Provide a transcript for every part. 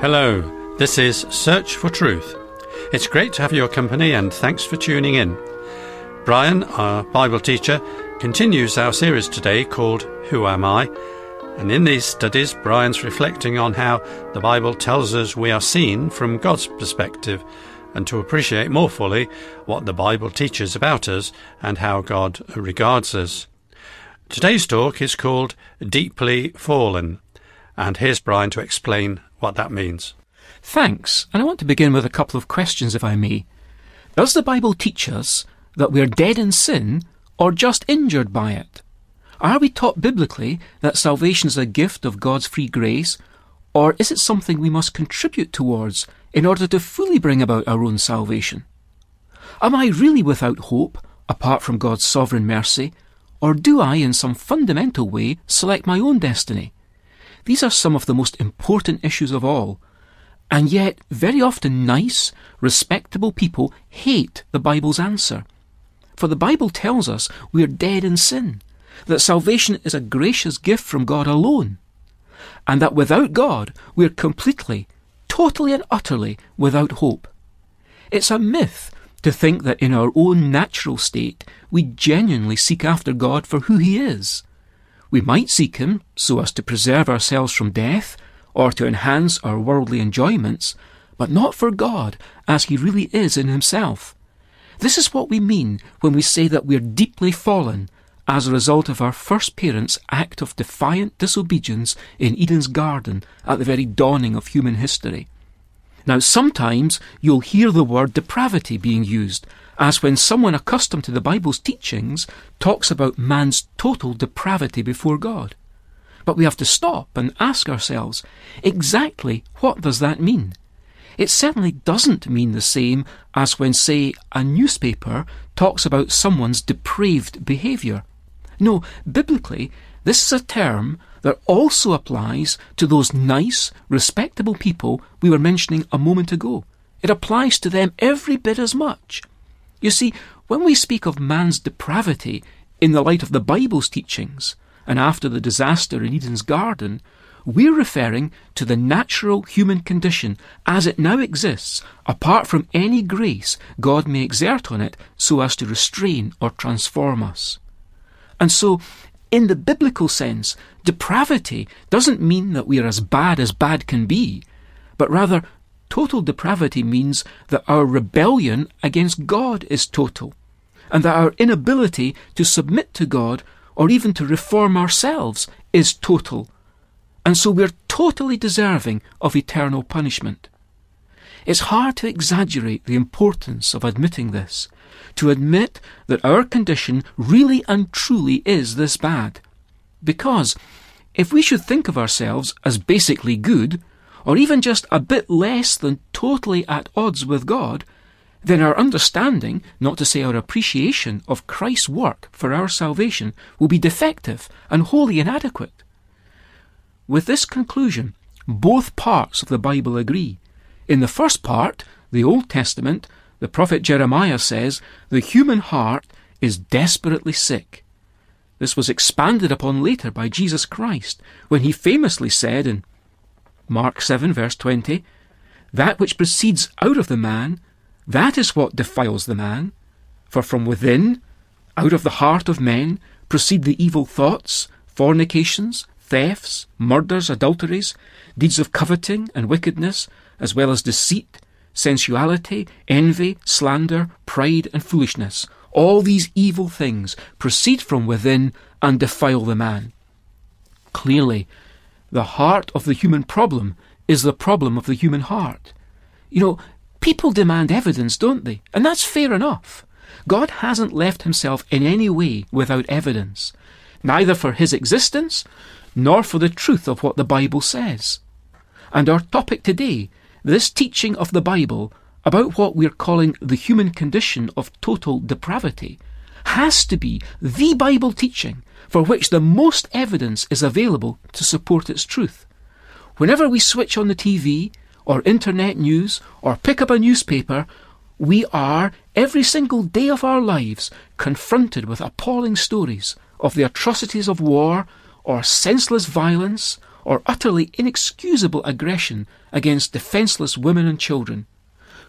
Hello, this is Search for Truth. It's great to have your company and thanks for tuning in. Brian, our Bible teacher, continues our series today called Who Am I? And in these studies, Brian's reflecting on how the Bible tells us we are seen from God's perspective and to appreciate more fully what the Bible teaches about us and how God regards us. Today's talk is called Deeply Fallen, and here's Brian to explain what that means. Thanks, and I want to begin with a couple of questions, if I may. Does the Bible teach us that we are dead in sin or just injured by it? Are we taught biblically that salvation is a gift of God's free grace, or is it something we must contribute towards in order to fully bring about our own salvation? Am I really without hope, apart from God's sovereign mercy, or do I, in some fundamental way, select my own destiny? These are some of the most important issues of all. And yet, very often nice, respectable people hate the Bible's answer. For the Bible tells us we are dead in sin, that salvation is a gracious gift from God alone, and that without God we are completely, totally and utterly without hope. It's a myth to think that in our own natural state we genuinely seek after God for who He is. We might seek him so as to preserve ourselves from death or to enhance our worldly enjoyments, but not for God as he really is in himself. This is what we mean when we say that we are deeply fallen as a result of our first parents' act of defiant disobedience in Eden's garden at the very dawning of human history. Now, sometimes you'll hear the word depravity being used as when someone accustomed to the Bible's teachings talks about man's total depravity before God. But we have to stop and ask ourselves exactly what does that mean? It certainly doesn't mean the same as when, say, a newspaper talks about someone's depraved behaviour. No, biblically, this is a term that also applies to those nice, respectable people we were mentioning a moment ago. It applies to them every bit as much. You see, when we speak of man's depravity in the light of the Bible's teachings, and after the disaster in Eden's garden, we're referring to the natural human condition as it now exists, apart from any grace God may exert on it so as to restrain or transform us. And so, in the biblical sense, depravity doesn't mean that we are as bad as bad can be, but rather Total depravity means that our rebellion against God is total, and that our inability to submit to God or even to reform ourselves is total. And so we're totally deserving of eternal punishment. It's hard to exaggerate the importance of admitting this, to admit that our condition really and truly is this bad. Because if we should think of ourselves as basically good, or even just a bit less than totally at odds with God, then our understanding, not to say our appreciation, of Christ's work for our salvation will be defective and wholly inadequate. With this conclusion, both parts of the Bible agree. In the first part, the Old Testament, the prophet Jeremiah says, the human heart is desperately sick. This was expanded upon later by Jesus Christ, when he famously said in Mark 7, verse 20, That which proceeds out of the man, that is what defiles the man. For from within, out of the heart of men, proceed the evil thoughts, fornications, thefts, murders, adulteries, deeds of coveting and wickedness, as well as deceit, sensuality, envy, slander, pride, and foolishness. All these evil things proceed from within and defile the man. Clearly, the heart of the human problem is the problem of the human heart. You know, people demand evidence, don't they? And that's fair enough. God hasn't left himself in any way without evidence, neither for his existence nor for the truth of what the Bible says. And our topic today, this teaching of the Bible about what we're calling the human condition of total depravity, has to be the Bible teaching for which the most evidence is available to support its truth. Whenever we switch on the TV, or internet news, or pick up a newspaper, we are, every single day of our lives, confronted with appalling stories of the atrocities of war, or senseless violence, or utterly inexcusable aggression against defenceless women and children,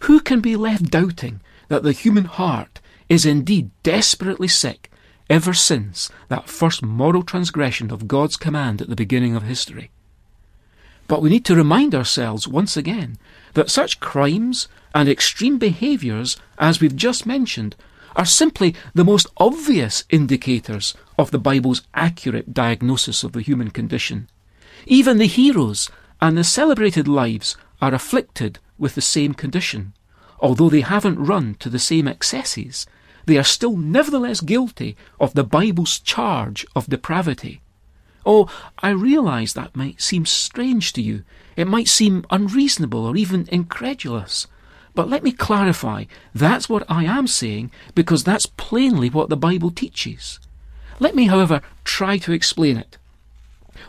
who can be left doubting that the human heart is indeed desperately sick ever since that first moral transgression of God's command at the beginning of history? But we need to remind ourselves once again that such crimes and extreme behaviours as we've just mentioned are simply the most obvious indicators of the Bible's accurate diagnosis of the human condition. Even the heroes and the celebrated lives are afflicted with the same condition. Although they haven't run to the same excesses, they are still nevertheless guilty of the Bible's charge of depravity. Oh, I realize that might seem strange to you. It might seem unreasonable or even incredulous. But let me clarify that's what I am saying because that's plainly what the Bible teaches. Let me, however, try to explain it.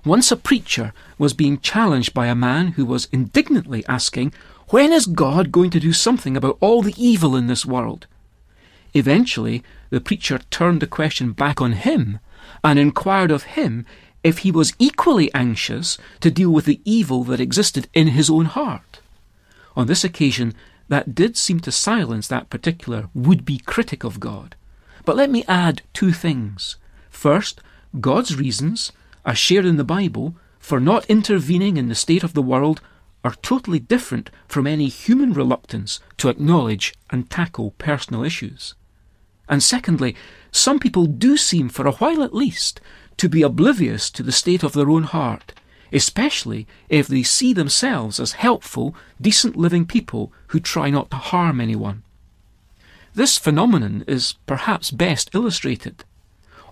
Once a preacher was being challenged by a man who was indignantly asking, When is God going to do something about all the evil in this world? Eventually, the preacher turned the question back on him and inquired of him if he was equally anxious to deal with the evil that existed in his own heart. On this occasion, that did seem to silence that particular would be critic of God. But let me add two things. First, God's reasons, as shared in the Bible, for not intervening in the state of the world are totally different from any human reluctance to acknowledge and tackle personal issues. And secondly, some people do seem, for a while at least, to be oblivious to the state of their own heart, especially if they see themselves as helpful, decent living people who try not to harm anyone. This phenomenon is perhaps best illustrated.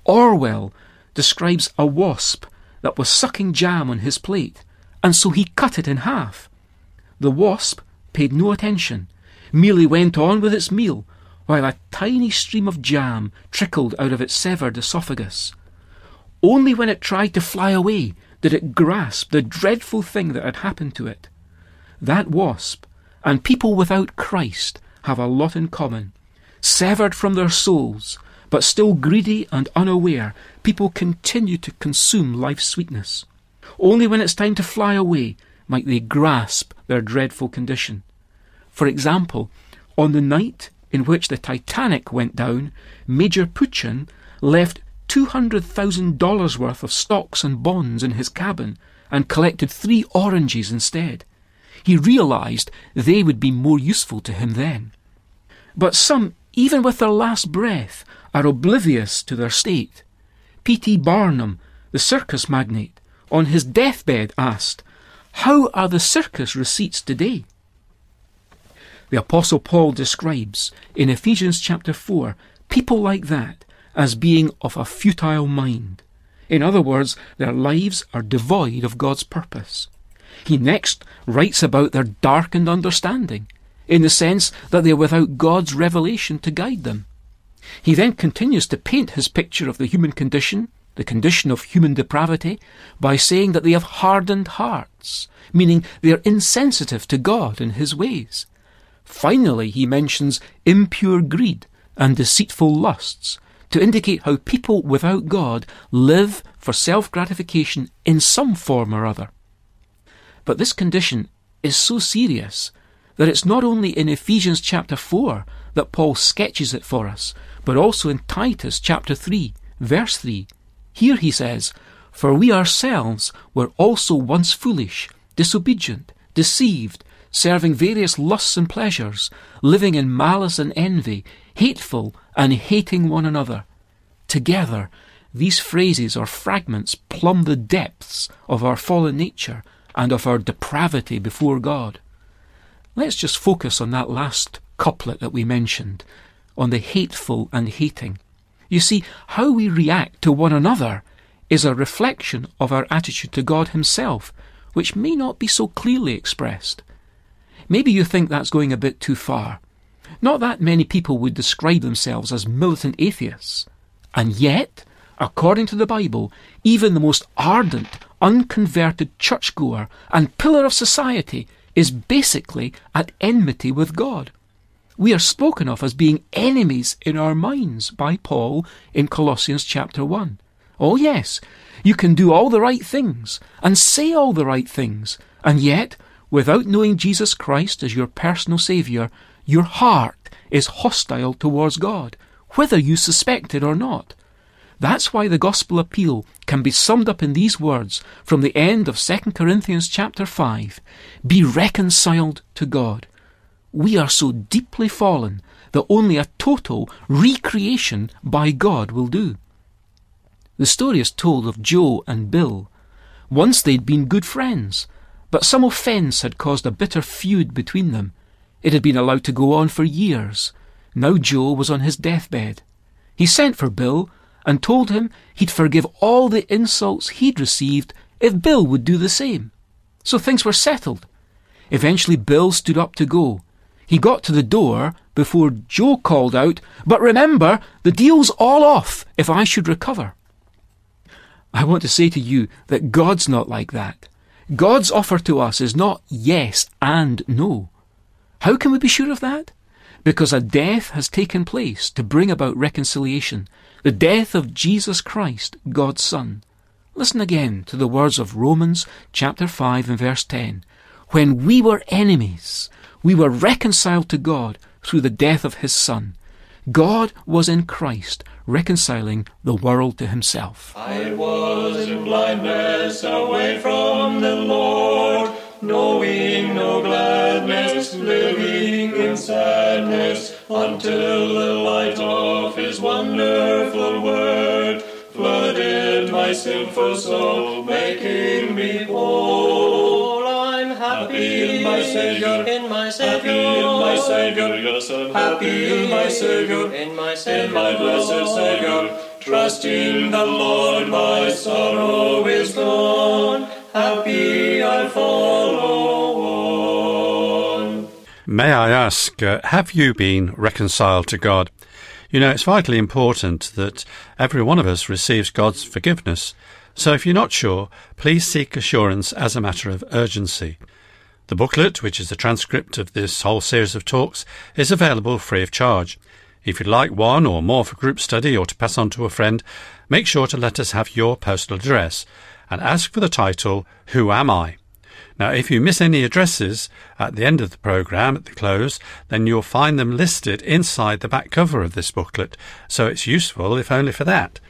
Orwell describes a wasp that was sucking jam on his plate, and so he cut it in half. The wasp paid no attention, merely went on with its meal, while a tiny stream of jam trickled out of its severed esophagus. Only when it tried to fly away did it grasp the dreadful thing that had happened to it. That wasp and people without Christ have a lot in common. Severed from their souls, but still greedy and unaware, people continue to consume life's sweetness. Only when it's time to fly away might they grasp their dreadful condition. For example, on the night in which the Titanic went down, Major Peuchen left $200,000 worth of stocks and bonds in his cabin and collected three oranges instead. He realized they would be more useful to him then. But some, even with their last breath, are oblivious to their state. P.T. Barnum, the circus magnate, on his deathbed asked, How are the circus receipts today? The Apostle Paul describes in Ephesians chapter 4 people like that as being of a futile mind. In other words, their lives are devoid of God's purpose. He next writes about their darkened understanding, in the sense that they are without God's revelation to guide them. He then continues to paint his picture of the human condition, the condition of human depravity, by saying that they have hardened hearts, meaning they are insensitive to God and his ways. Finally, he mentions impure greed and deceitful lusts, to indicate how people without God live for self gratification in some form or other. But this condition is so serious that it's not only in Ephesians chapter 4 that Paul sketches it for us, but also in Titus chapter 3, verse 3. Here he says, For we ourselves were also once foolish, disobedient, deceived, serving various lusts and pleasures, living in malice and envy, hateful, and hating one another. Together, these phrases or fragments plumb the depths of our fallen nature and of our depravity before God. Let's just focus on that last couplet that we mentioned, on the hateful and hating. You see, how we react to one another is a reflection of our attitude to God Himself, which may not be so clearly expressed. Maybe you think that's going a bit too far. Not that many people would describe themselves as militant atheists. And yet, according to the Bible, even the most ardent, unconverted churchgoer and pillar of society is basically at enmity with God. We are spoken of as being enemies in our minds by Paul in Colossians chapter 1. Oh, yes, you can do all the right things and say all the right things, and yet, without knowing Jesus Christ as your personal Saviour, your heart is hostile towards God, whether you suspect it or not. That's why the gospel appeal can be summed up in these words from the end of 2 Corinthians chapter 5 Be reconciled to God. We are so deeply fallen that only a total recreation by God will do. The story is told of Joe and Bill. Once they'd been good friends, but some offence had caused a bitter feud between them. It had been allowed to go on for years. Now Joe was on his deathbed. He sent for Bill and told him he'd forgive all the insults he'd received if Bill would do the same. So things were settled. Eventually Bill stood up to go. He got to the door before Joe called out, But remember, the deal's all off if I should recover. I want to say to you that God's not like that. God's offer to us is not yes and no. How can we be sure of that? Because a death has taken place to bring about reconciliation, the death of Jesus Christ, God's Son. Listen again to the words of Romans chapter 5 and verse 10. When we were enemies, we were reconciled to God through the death of his Son. God was in Christ, reconciling the world to himself. I was in blindness away from the Lord, knowing no gladness, living in sadness, until the light of his wonderful word flooded my sinful soul, making me whole. I'm happy in my Savior, in my Savior, happy in my Savior, yes, I'm happy in my Savior, in my Savior, in my blessed Savior. Trusting the Lord, my sorrow is gone. Happy I follow on. May I ask, uh, have you been reconciled to God? You know, it's vitally important that every one of us receives God's forgiveness. So if you're not sure, please seek assurance as a matter of urgency. The booklet, which is a transcript of this whole series of talks, is available free of charge. If you'd like one or more for group study or to pass on to a friend, make sure to let us have your postal address and ask for the title, Who Am I? Now, if you miss any addresses at the end of the programme, at the close, then you'll find them listed inside the back cover of this booklet, so it's useful if only for that.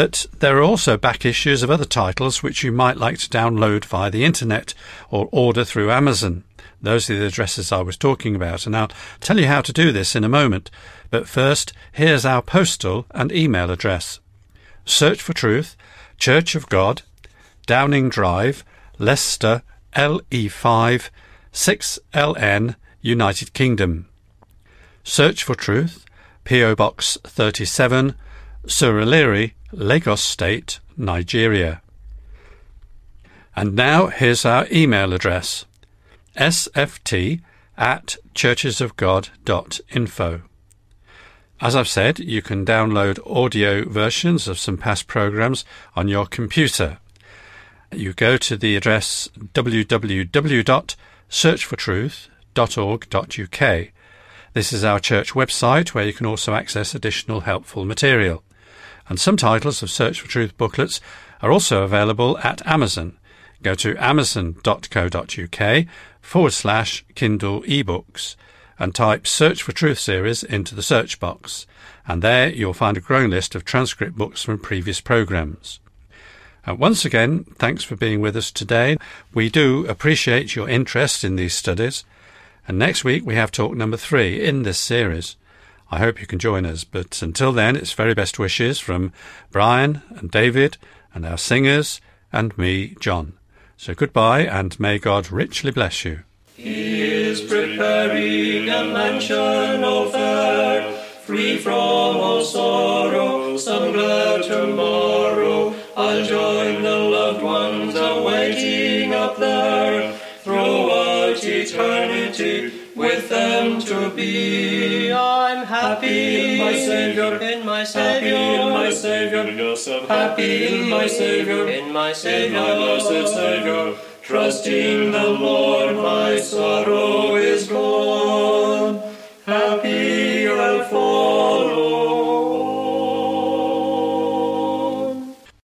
But there are also back issues of other titles which you might like to download via the internet or order through Amazon. Those are the addresses I was talking about, and I'll tell you how to do this in a moment. But first, here's our postal and email address. Search for Truth, Church of God, Downing Drive, Leicester, LE5, 6LN, United Kingdom. Search for Truth, P.O. Box 37, Surulere, Lagos State, Nigeria. And now here's our email address sft at churchesofgod.info. As I've said, you can download audio versions of some past programs on your computer. You go to the address www.searchfortruth.org.uk. This is our church website where you can also access additional helpful material. And some titles of Search for Truth booklets are also available at Amazon. Go to amazon.co.uk forward slash Kindle ebooks and type Search for Truth series into the search box. And there you'll find a growing list of transcript books from previous programs. Uh, once again, thanks for being with us today. We do appreciate your interest in these studies. And next week we have talk number three in this series. I hope you can join us, but until then, it's very best wishes from Brian and David and our singers and me, John. So goodbye, and may God richly bless you. He is preparing a mansion all fair, free from all sorrow, some glad tomorrow. I'll join the loved ones awaiting up there, throughout eternity with them to be. I'm happy in my Savior, in my Savior, happy in my Savior, yourself, happy in my Savior, in my Savior, my blessed Savior. Trusting the Lord, my sorrow is gone. Happy